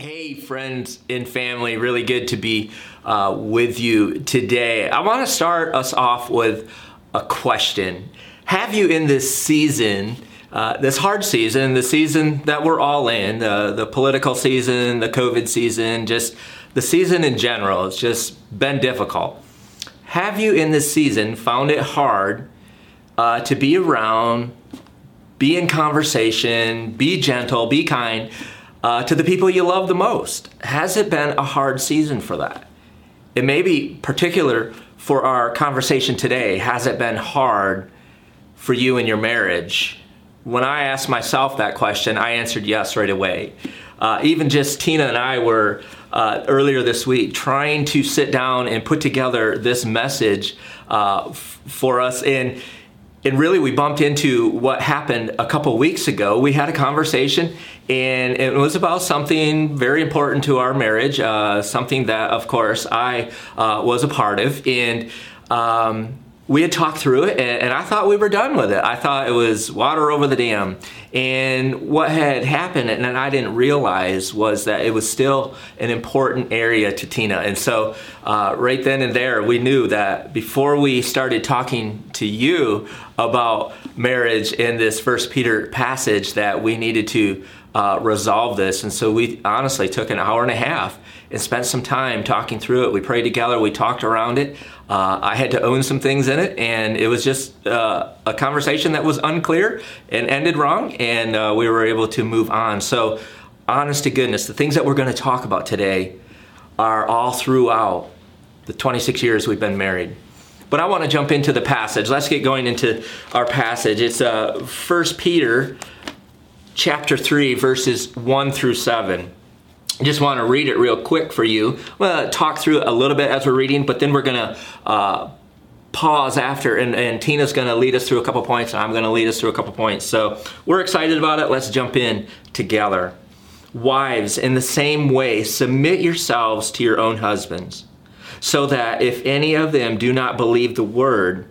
Hey, friends and family, really good to be uh, with you today. I want to start us off with a question. Have you in this season, uh, this hard season, the season that we're all in, uh, the political season, the COVID season, just the season in general, it's just been difficult. Have you in this season found it hard uh, to be around, be in conversation, be gentle, be kind? Uh, to the people you love the most. Has it been a hard season for that? It may be particular for our conversation today. Has it been hard for you in your marriage? When I asked myself that question, I answered yes right away. Uh, even just Tina and I were uh, earlier this week trying to sit down and put together this message uh, f- for us. And and really we bumped into what happened a couple weeks ago. We had a conversation and it was about something very important to our marriage uh, something that of course i uh, was a part of. And um, we had talked through it and, and, I thought we were done with it. I thought it was water over the dam. And what had happened, and I didn't realize, was that it was still an important area to Tina. And so, uh, right then and there, we knew that before we started talking to you about marriage in this First Peter passage, that we needed to uh, resolve this. And so, we honestly took an hour and a half and spent some time talking through it. We prayed together, we talked around it. Uh, I had to own some things in it, and it was just uh, a conversation that was unclear and ended wrong, and uh, we were able to move on. So, honest to goodness, the things that we're going to talk about today are all throughout the 26 years we've been married. But I want to jump into the passage. Let's get going into our passage. It's uh, 1 Peter chapter 3, verses 1 through 7. I just want to read it real quick for you. To talk through a little bit as we're reading, but then we're going to uh, pause after, and, and Tina's going to lead us through a couple points, and I'm going to lead us through a couple points. So we're excited about it. Let's jump in together. Wives, in the same way, submit yourselves to your own husbands, so that if any of them do not believe the word,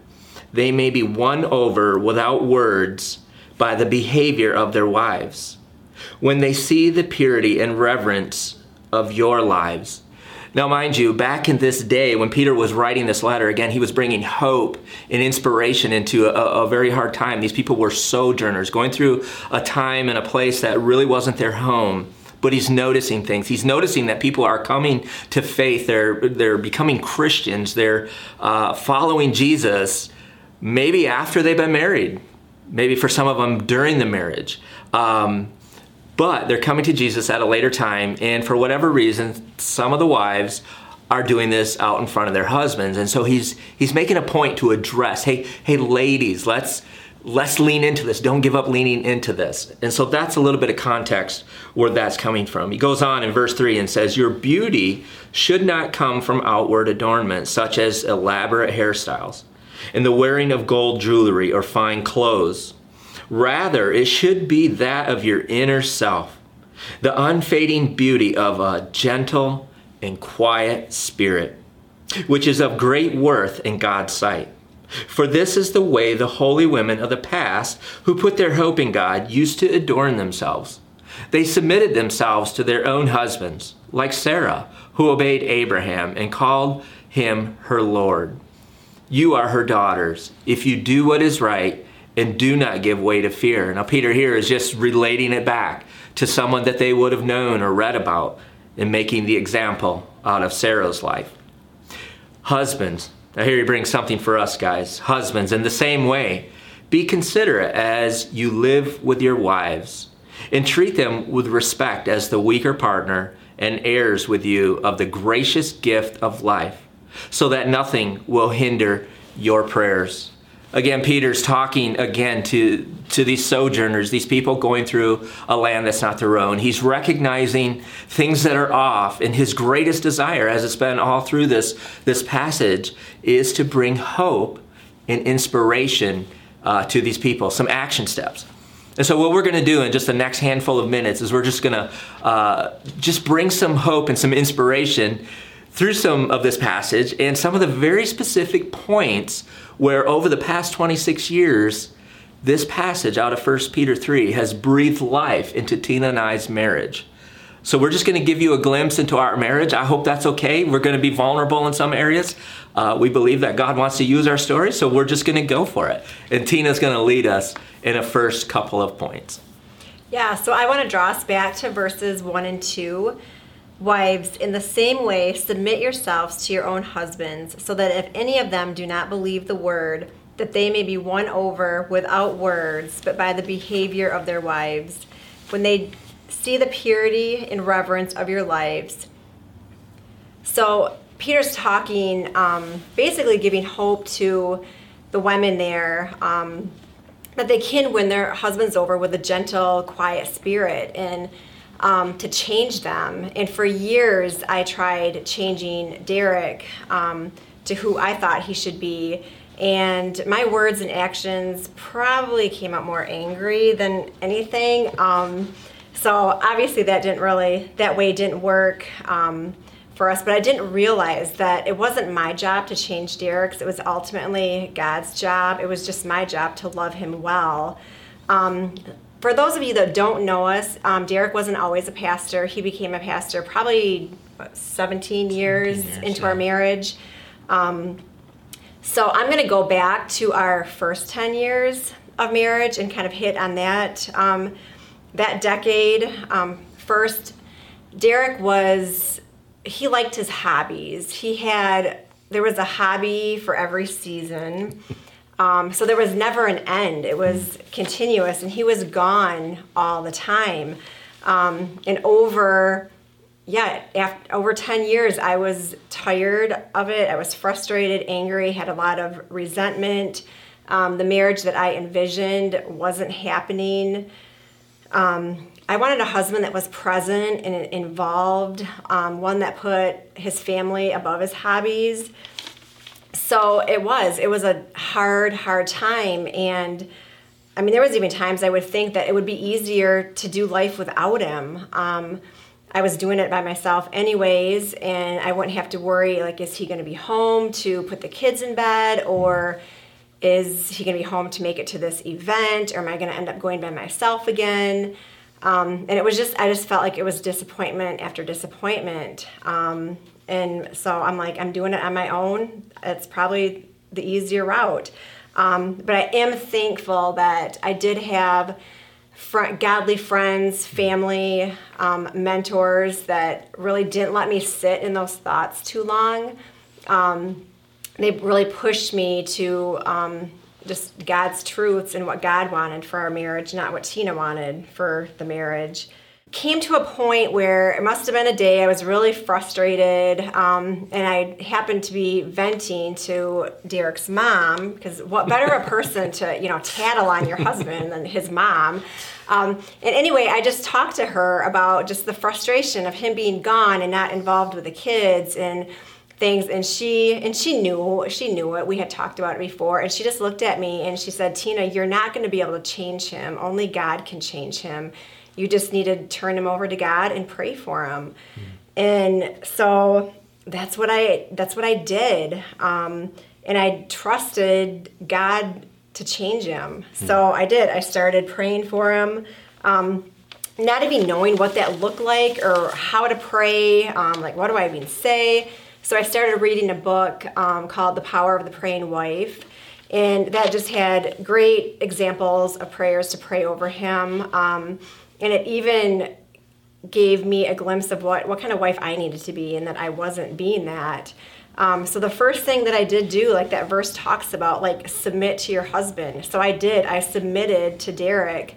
they may be won over without words by the behavior of their wives when they see the purity and reverence of your lives. Now, mind you, back in this day when Peter was writing this letter, again, he was bringing hope and inspiration into a, a, very hard time. These people were sojourners, going through a time and a place that really wasn't their home. But he's noticing things. He's noticing that people are coming to faith. They're they're becoming Christians. They're uh, following Jesus. Maybe after they've been married. Maybe for some of them during the marriage. Um, but they're coming to Jesus at a later time, and for whatever reason, some of the wives are doing this out in front of their husbands. And so he's he's making a point to address, hey, hey ladies, let's let's lean into this. Don't give up leaning into this. And so that's a little bit of context where that's coming from. He goes on in verse 3 and says, Your beauty should not come from outward adornment, such as elaborate hairstyles, and the wearing of gold jewelry or fine clothes Rather, it should be that of your inner self, the unfading beauty of a gentle and quiet spirit, which is of great worth in God's sight. For this is the way the holy women of the past, who put their hope in God, used to adorn themselves. They submitted themselves to their own husbands, like Sarah, who obeyed Abraham and called him her Lord. You are her daughters, if you do what is right and do not give way to fear. Now, Peter here is just relating it back to someone that they would have known or read about and making the example out of Sarah's life. Husbands, now here he brings something for us guys. Husbands, in the same way, be considerate as you live with your wives and treat them with respect as the weaker partner and heirs with you of the gracious gift of life, so that nothing will hinder your prayers. Again, Peter's talking again to, to these sojourners, these people going through a land that's not their own. He's recognizing things that are off, and his greatest desire, as it's been all through this, this passage, is to bring hope and inspiration uh, to these people, some action steps. And so, what we're going to do in just the next handful of minutes is we're just going to uh, just bring some hope and some inspiration through some of this passage and some of the very specific points where over the past 26 years, this passage out of 1 Peter 3 has breathed life into Tina and I's marriage. So we're just going to give you a glimpse into our marriage. I hope that's okay. We're going to be vulnerable in some areas. Uh, we believe that God wants to use our story, so we're just going to go for it. And Tina's going to lead us in a first couple of points. Yeah, so I want to draw us back to verses 1 and 2. Wives, in the same way, submit yourselves to your own husbands, so that if any of them do not believe the word, that they may be won over without words, but by the behavior of their wives. When they see the purity and reverence of your lives. So, Peter's talking, um, basically giving hope to the women there um, that they can win their husbands over with a gentle, quiet spirit and um, to change them. And for years, I tried changing Derek um, to who I thought he should be and my words and actions probably came out more angry than anything. Um, so obviously that didn't really that way didn't work um, for us. But I didn't realize that it wasn't my job to change Derek's. It was ultimately God's job. It was just my job to love him well. For those of you that don't know us, um, Derek wasn't always a pastor. He became a pastor probably what, 17 years, 17 years into yeah. our marriage. Um, so I'm going to go back to our first 10 years of marriage and kind of hit on that. Um, that decade, um, first, Derek was, he liked his hobbies. He had, there was a hobby for every season. Um, so there was never an end. It was continuous, and he was gone all the time. Um, and over yeah, after, over 10 years, I was tired of it. I was frustrated, angry, had a lot of resentment. Um, the marriage that I envisioned wasn't happening. Um, I wanted a husband that was present and involved, um, one that put his family above his hobbies. So it was. It was a hard, hard time. And I mean, there was even times I would think that it would be easier to do life without him. Um, I was doing it by myself anyways, and I wouldn't have to worry like, is he going to be home to put the kids in bed, or is he going to be home to make it to this event, or am I going to end up going by myself again? Um, and it was just, I just felt like it was disappointment after disappointment. Um, and so I'm like, I'm doing it on my own. It's probably the easier route. Um, but I am thankful that I did have fr- godly friends, family, um, mentors that really didn't let me sit in those thoughts too long. Um, they really pushed me to um, just God's truths and what God wanted for our marriage, not what Tina wanted for the marriage came to a point where it must have been a day I was really frustrated, um, and I happened to be venting to Derek's mom because what better a person to you know tattle on your husband than his mom. Um, and anyway, I just talked to her about just the frustration of him being gone and not involved with the kids and things and she and she knew she knew it we had talked about it before and she just looked at me and she said tina you're not going to be able to change him only god can change him you just need to turn him over to God and pray for him. Mm. And so that's what I that's what I did. Um, and I trusted God to change him. Mm. So I did. I started praying for him. Um, not even knowing what that looked like or how to pray, um, like what do I even say. So I started reading a book um, called The Power of the Praying Wife. And that just had great examples of prayers to pray over him. Um, and it even gave me a glimpse of what what kind of wife I needed to be and that I wasn't being that. Um, so the first thing that I did do, like that verse talks about, like submit to your husband. So I did. I submitted to Derek.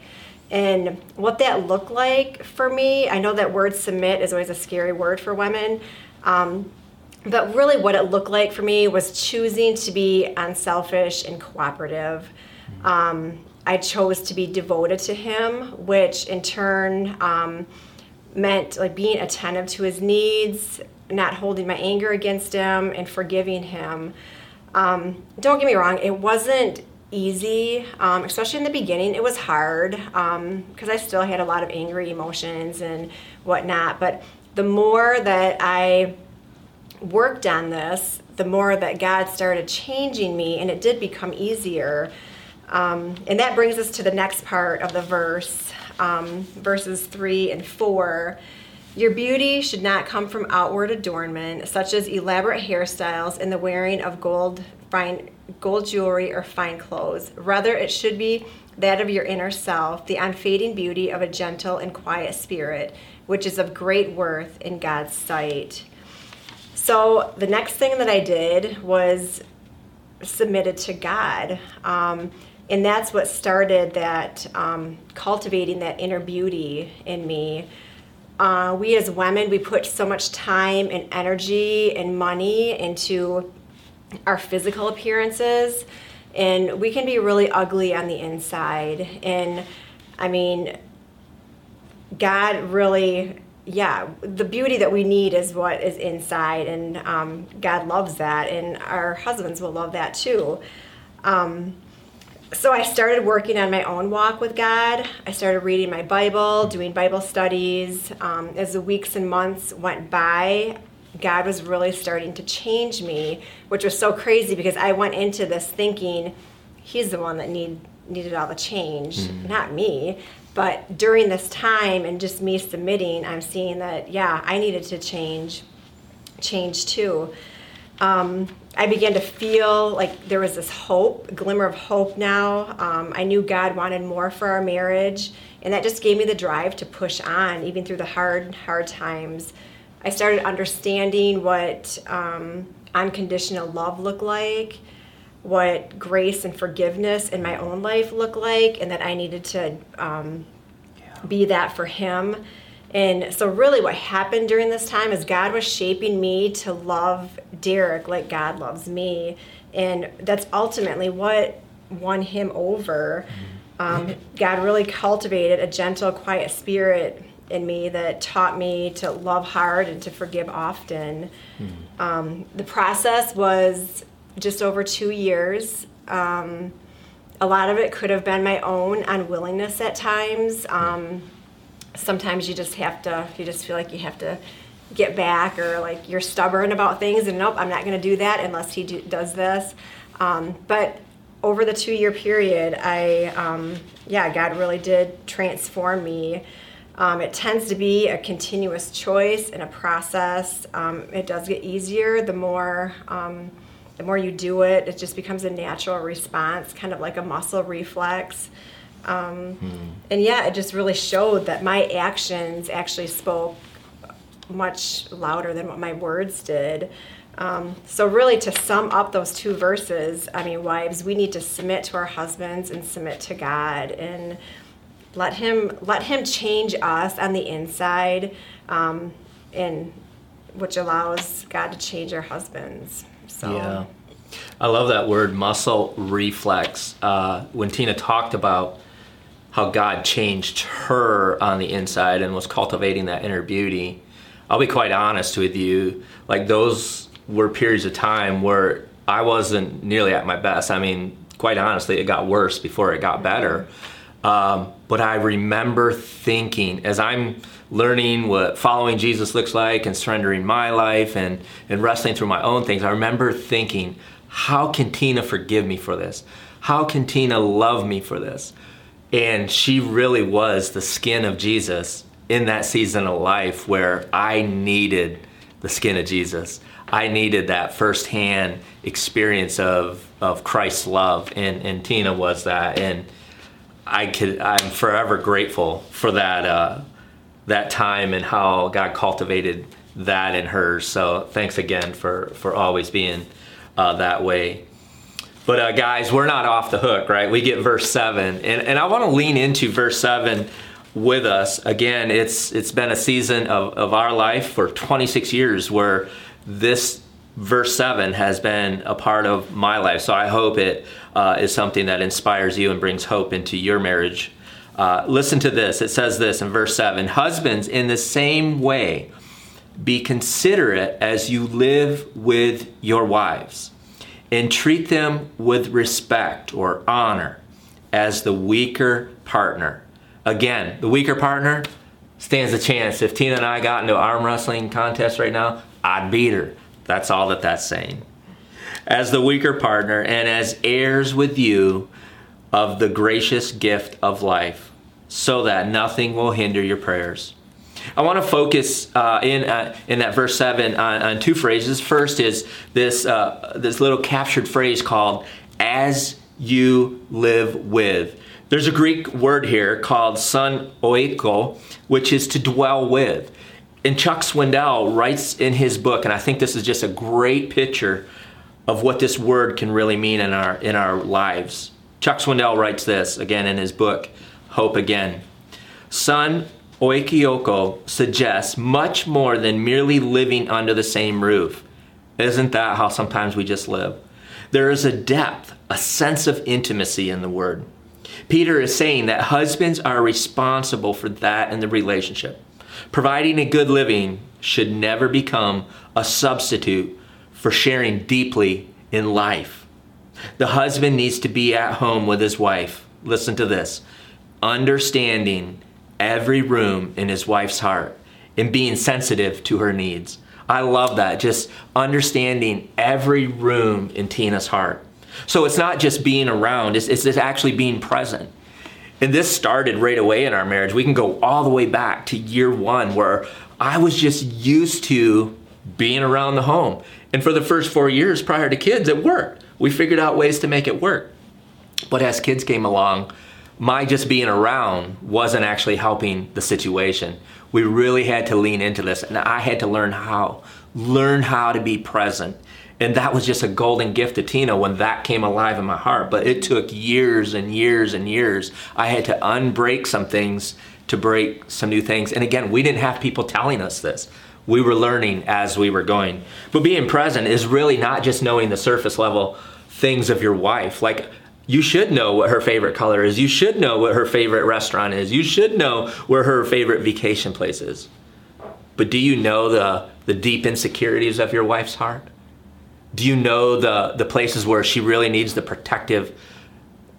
And what that looked like for me, I know that word submit is always a scary word for women. Um, but really, what it looked like for me was choosing to be unselfish and cooperative. Um, I chose to be devoted to him, which in turn um, meant like being attentive to his needs, not holding my anger against him, and forgiving him. Um, don't get me wrong, it wasn't easy, um, especially in the beginning. It was hard because um, I still had a lot of angry emotions and whatnot. But the more that I worked on this, the more that God started changing me, and it did become easier. Um, and that brings us to the next part of the verse, um, verses 3 and 4. Your beauty should not come from outward adornment, such as elaborate hairstyles and the wearing of gold, fine gold jewelry or fine clothes. Rather, it should be that of your inner self, the unfading beauty of a gentle and quiet spirit, which is of great worth in God's sight. So, the next thing that I did was submitted to God. Um, and that's what started that um, cultivating that inner beauty in me uh, we as women, we put so much time and energy and money into our physical appearances, and we can be really ugly on the inside. And I mean, God really, yeah, the beauty that we need is what is inside, and um, God loves that, and our husbands will love that too. Um, so I started working on my own walk with God. I started reading my Bible, doing Bible studies. Um, as the weeks and months went by, God was really starting to change me, which was so crazy because I went into this thinking He's the one that need, needed all the change, mm. not me. But during this time and just me submitting, I'm seeing that, yeah, I needed to change, change too. Um, I began to feel like there was this hope, glimmer of hope now. Um, I knew God wanted more for our marriage, and that just gave me the drive to push on, even through the hard, hard times. I started understanding what um, unconditional love looked like, what grace and forgiveness in my own life look like, and that I needed to um, yeah. be that for Him. And so, really, what happened during this time is God was shaping me to love Derek like God loves me. And that's ultimately what won him over. Um, God really cultivated a gentle, quiet spirit in me that taught me to love hard and to forgive often. Um, the process was just over two years. Um, a lot of it could have been my own unwillingness at times. Um, sometimes you just have to you just feel like you have to get back or like you're stubborn about things and nope i'm not going to do that unless he do, does this um, but over the two year period i um, yeah god really did transform me um, it tends to be a continuous choice and a process um, it does get easier the more um, the more you do it it just becomes a natural response kind of like a muscle reflex um, hmm. And yeah, it just really showed that my actions actually spoke much louder than what my words did. Um, so, really, to sum up those two verses, I mean, wives, we need to submit to our husbands and submit to God and let Him let Him change us on the inside, um, and which allows God to change our husbands. So. Yeah. I love that word muscle reflex. Uh, when Tina talked about how God changed her on the inside and was cultivating that inner beauty. I'll be quite honest with you, like those were periods of time where I wasn't nearly at my best. I mean, quite honestly, it got worse before it got better. Um, but I remember thinking as I'm learning what following Jesus looks like and surrendering my life and, and wrestling through my own things, I remember thinking, how can Tina forgive me for this? How can Tina love me for this? And she really was the skin of Jesus in that season of life where I needed the skin of Jesus. I needed that firsthand experience of, of Christ's love, and, and Tina was that. And I could, I'm forever grateful for that, uh, that time and how God cultivated that in her. So thanks again for, for always being uh, that way. But uh, guys, we're not off the hook, right? We get verse seven, and and I want to lean into verse seven with us again. It's it's been a season of of our life for 26 years where this verse 7 has been a part of my life. So I hope it uh, is something that inspires you and brings hope into your marriage. Uh, listen to this. It says this in verse 7 Husbands, in the same way, be considerate as you live with your wives and treat them with respect or honor as the weaker partner. Again, the weaker partner stands a chance. If Tina and I got into arm wrestling contest right now, I'd beat her. That's all that that's saying. As the weaker partner and as heirs with you of the gracious gift of life, so that nothing will hinder your prayers. I want to focus uh, in uh, in that verse seven on, on, two phrases. First is this uh, this little captured phrase called "as you live with." There's a Greek word here called "son oiko," which is to dwell with. And Chuck Swindoll writes in his book, and I think this is just a great picture of what this word can really mean in our in our lives. Chuck Swindoll writes this again in his book, Hope Again. Son Oikioko suggests much more than merely living under the same roof. Isn't that how sometimes we just live? There is a depth, a sense of intimacy in the word. Peter is saying that husbands are responsible for that in the relationship. Providing a good living should never become a substitute for sharing deeply in life. The husband needs to be at home with his wife. Listen to this understanding every room in his wife's heart and being sensitive to her needs. I love that, just understanding every room in Tina's heart. So it's not just being around, it's, it's actually being present. And this started right away in our marriage. We can go all the way back to year one where I was just used to being around the home. And for the first four years prior to kids, it worked. We figured out ways to make it work. But as kids came along, my just being around wasn't actually helping the situation. We really had to lean into this, and I had to learn how, learn how to be present. And that was just a golden gift to Tina when that came alive in my heart. But it took years and years and years. I had to unbreak some things to break some new things. And again, we didn't have people telling us this. We were learning as we were going. But being present is really not just knowing the surface level things of your wife. Like you should know what her favorite color is. You should know what her favorite restaurant is. You should know where her favorite vacation place is. But do you know the, the deep insecurities of your wife's heart? Do you know the, the places where she really needs the protective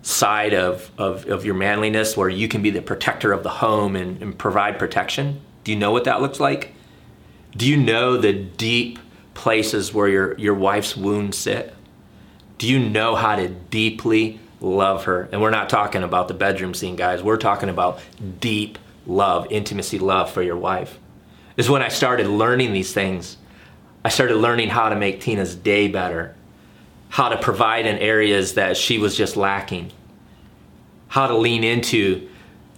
side of, of, of your manliness, where you can be the protector of the home and, and provide protection? Do you know what that looks like? Do you know the deep places where your, your wife's wounds sit? Do you know how to deeply love her? And we're not talking about the bedroom scene, guys. We're talking about deep love, intimacy love for your wife. Is when I started learning these things. I started learning how to make Tina's day better, how to provide in areas that she was just lacking, how to lean into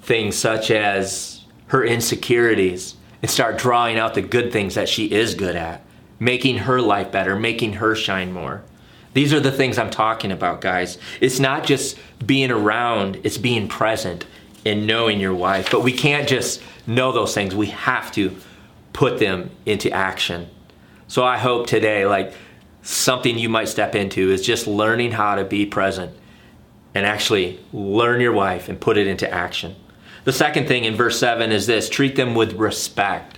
things such as her insecurities and start drawing out the good things that she is good at, making her life better, making her shine more. These are the things I'm talking about, guys. It's not just being around, it's being present and knowing your wife. But we can't just know those things. We have to put them into action. So I hope today, like something you might step into is just learning how to be present and actually learn your wife and put it into action. The second thing in verse 7 is this treat them with respect.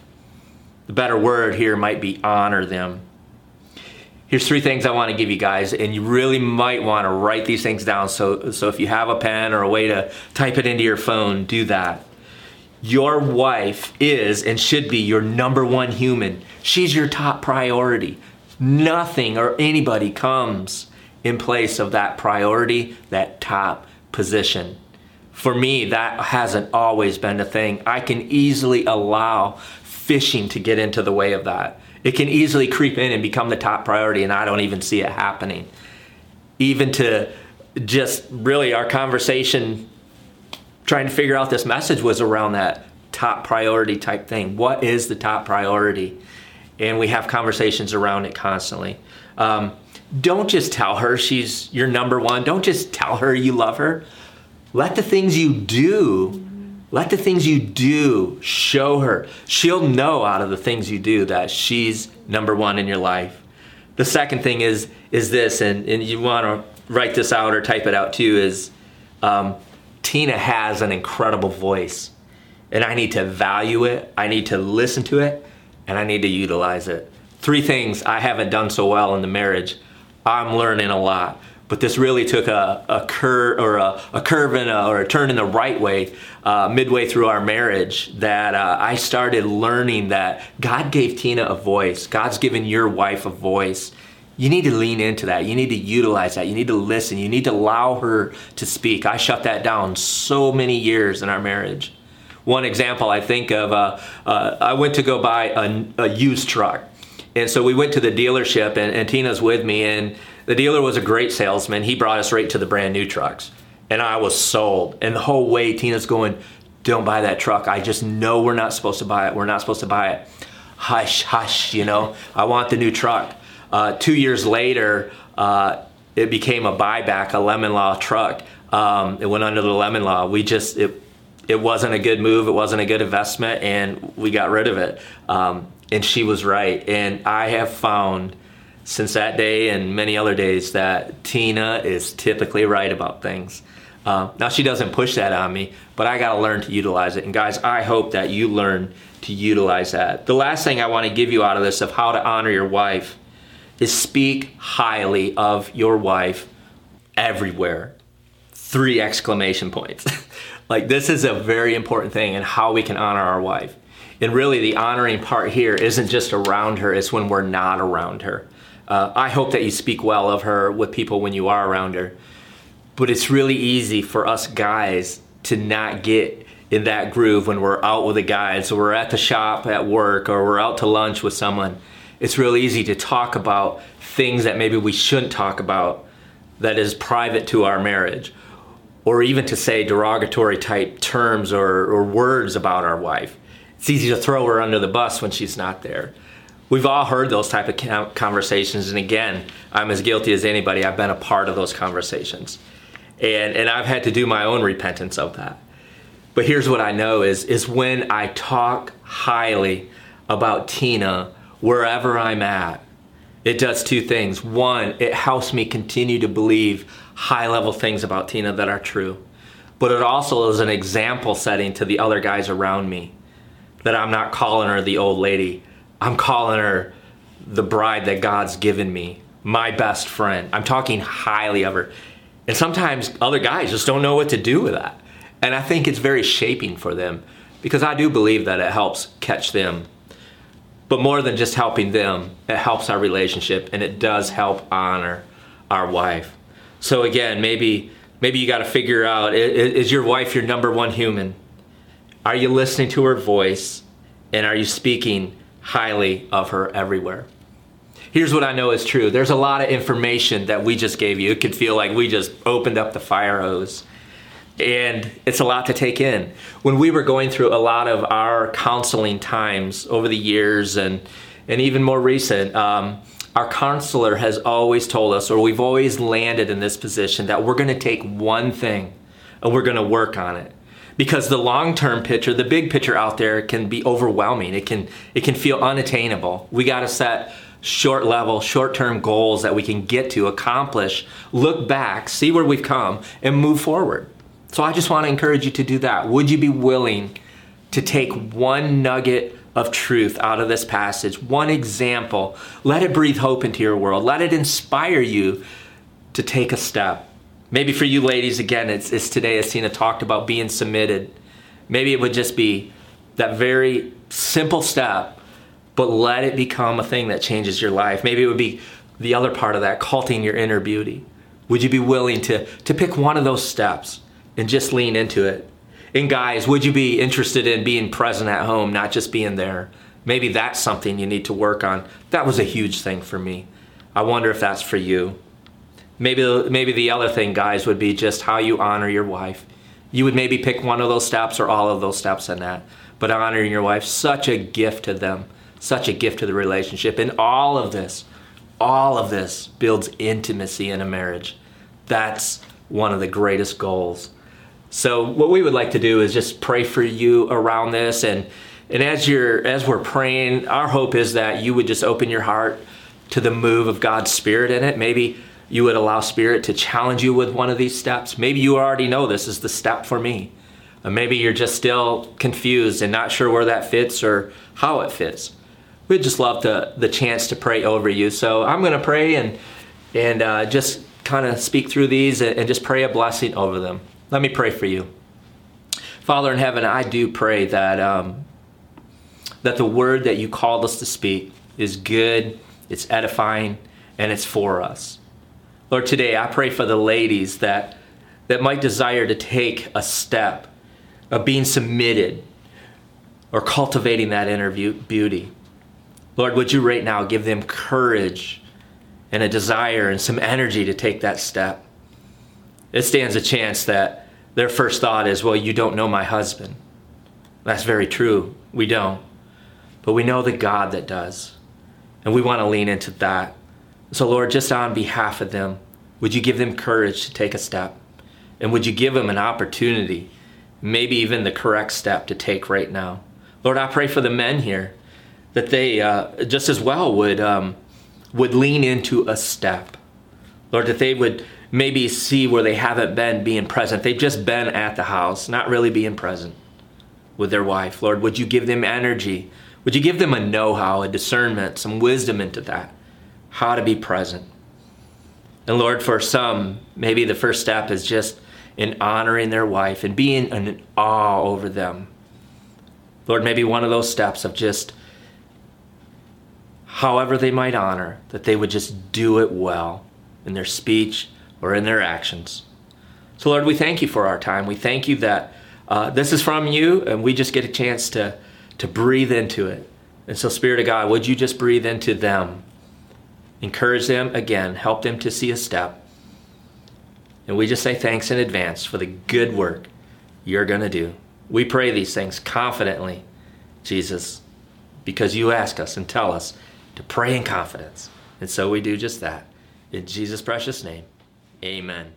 The better word here might be honor them. Here's three things I want to give you guys, and you really might want to write these things down. So, so if you have a pen or a way to type it into your phone, do that. Your wife is and should be your number one human. She's your top priority. Nothing or anybody comes in place of that priority, that top position. For me, that hasn't always been a thing. I can easily allow fishing to get into the way of that it can easily creep in and become the top priority, and I don't even see it happening. Even to just really our conversation trying to figure out this message was around that top priority type thing. What is the top priority? And we have conversations around it constantly. Um, don't just tell her she's your number one. Don't just tell her you love her. Let the things you do let the things you do show her. She'll know out of the things you do that she's number one in your life. The second thing is is this, and, and you want to write this out or type it out too, is um, Tina has an incredible voice. And I need to value it, I need to listen to it, and I need to utilize it. Three things I haven't done so well in the marriage. I'm learning a lot but this really took a, a curve or a, a curve in a, or a turn in the right way uh, midway through our marriage that uh, I started learning that God gave Tina a voice. God's given your wife a voice. You need to lean into that. You need to utilize that. You need to listen. You need to allow her to speak. I shut that down so many years in our marriage. one example I think of, uh, uh, I went to go buy a, a, used truck. And so we went to the dealership, and, and Tina's with me, and the dealer was a great salesman. He brought us right to the brand new trucks. And I was sold. And the whole way, Tina's going, Don't buy that truck. I just know we're not supposed to buy it. We're not supposed to buy it. Hush, hush, you know, I want the new truck. Uh, two years later, uh, it became a buyback, a lemon law truck. Um, it went under the lemon law. We just it it wasn't a good move. It wasn't a good investment, and we got rid of it. Um, and she was right. And I have found since that day and many other days that Tina is typically right about things. Uh, now she doesn't push that on me, but I got to learn to utilize it. And guys, I hope that you learn to utilize that. The last thing I want to give you out of this of how to honor your wife is speak highly of your wife everywhere. Three exclamation points. like, this is a very important thing in how we can honor our wife. And really, the honoring part here isn't just around her, it's when we're not around her. Uh, I hope that you speak well of her with people when you are around her. But it's really easy for us guys to not get in that groove when we're out with the guys, or we're at the shop at work, or we're out to lunch with someone it's real easy to talk about things that maybe we shouldn't talk about that is private to our marriage or even to say derogatory type terms or, or words about our wife. It's easy to throw her under the bus when she's not there. We've all heard those type of conversations and again i'm as guilty as anybody. I've been a part of those conversations. And and i've had to do my own repentance of that. But here's what i know is is when i talk highly about tina wherever I'm at, it does two things. One, it helps me continue to believe high level things about Tina that are true. But it also is an example setting to the other guys around me that I'm not calling her the old lady. I'm calling her the bride that God's given me, my best friend. I'm talking highly of her. And sometimes other guys just don't know what to do with that. And I think it's very shaping for them because I do believe that it helps catch them but more than just helping them, it helps our relationship and it does help honor our wife. So again, maybe maybe you got to figure out is your wife your number one human? Are you listening to her voice and are you speaking highly of her everywhere? Here's what I know is true. There's a lot of information that we just gave you. It could feel like we just opened up the fire hose and it's a lot to take in. When we were going through a lot of our counseling times over the years and and even more recent, um, our counselor has always told us, or we've always landed in this position that we're going to take one thing and we're going to work on it. Because the long-term picture the big picture out there can be overwhelming. It can it can feel unattainable. We got to set short level short-term goals that we can get to accomplish look back see where we've come and move forward so I just want to encourage you to do that. Would you be willing to take one nugget of truth out of this passage, one example? Let it breathe hope into your world. Let it inspire you to take a step. Maybe for you ladies, again, it's, it's today, as Tina talked about being submitted. Maybe it would just be that very simple step, but let it become a thing that changes your life. Maybe it would be the other part of that, culting your inner beauty. Would you be willing to, to pick one of those steps? And just lean into it. And guys, would you be interested in being present at home, not just being there? Maybe that's something you need to work on. That was a huge thing for me. I wonder if that's for you. Maybe maybe the other thing, guys, would be just how you honor your wife. You would maybe pick one of those steps or all of those steps in that. But honoring your wife, such a gift to them, such a gift to the relationship. And all of this, all of this builds intimacy in a marriage. That's one of the greatest goals so what we would like to do is just pray for you around this and and as you're as we're praying, our hope is that you would just open your heart to the move of God's spirit in it. Maybe you would allow spirit to challenge you with one of these steps. Maybe you already know this is the step for me. Or maybe you're just still confused and not sure where that fits or how it fits. We'd just love the the chance to pray over you. So I'm going to pray and and uh, just kind of speak through these and, and just pray a blessing over them. Let me pray for you. Father in heaven, I do pray that, um, that the word that you called us to speak is good, it's edifying, and it's for us. Lord, today I pray for the ladies that, that might desire to take a step of being submitted or cultivating that inner beauty. Lord, would you right now give them courage and a desire and some energy to take that step? It stands a chance that their first thought is, well, you don't know my husband. That's very true. We don't. But we know the God that does. And we want to lean into that. So, Lord, just on behalf of them, would you give them courage to take a step? And would you give them an opportunity, maybe even the correct step to take right now? Lord, I pray for the men here that they uh, just as well would um, would lean into a step. Lord, that they would maybe see where they haven't been being present. They've just been at the house, not really being present with their wife. Lord, would you give them energy? Would you give them a know how, a discernment, some wisdom into that, how to be present? And Lord, for some, maybe the first step is just in honoring their wife and being in awe over them. Lord, maybe one of those steps of just however they might honor, that they would just do it well in their speech or in their actions. So, Lord, we thank you for our time. We thank you that uh, this is from you and we just get a chance to, to breathe into it. And so, Spirit of God, would you just breathe into them? Encourage them again, help them to see a step. And we just say thanks in advance for the good work you're going to do. We pray these things confidently, Jesus, because you ask us and tell us to pray in confidence. And so we do just that. In Jesus' precious name, amen.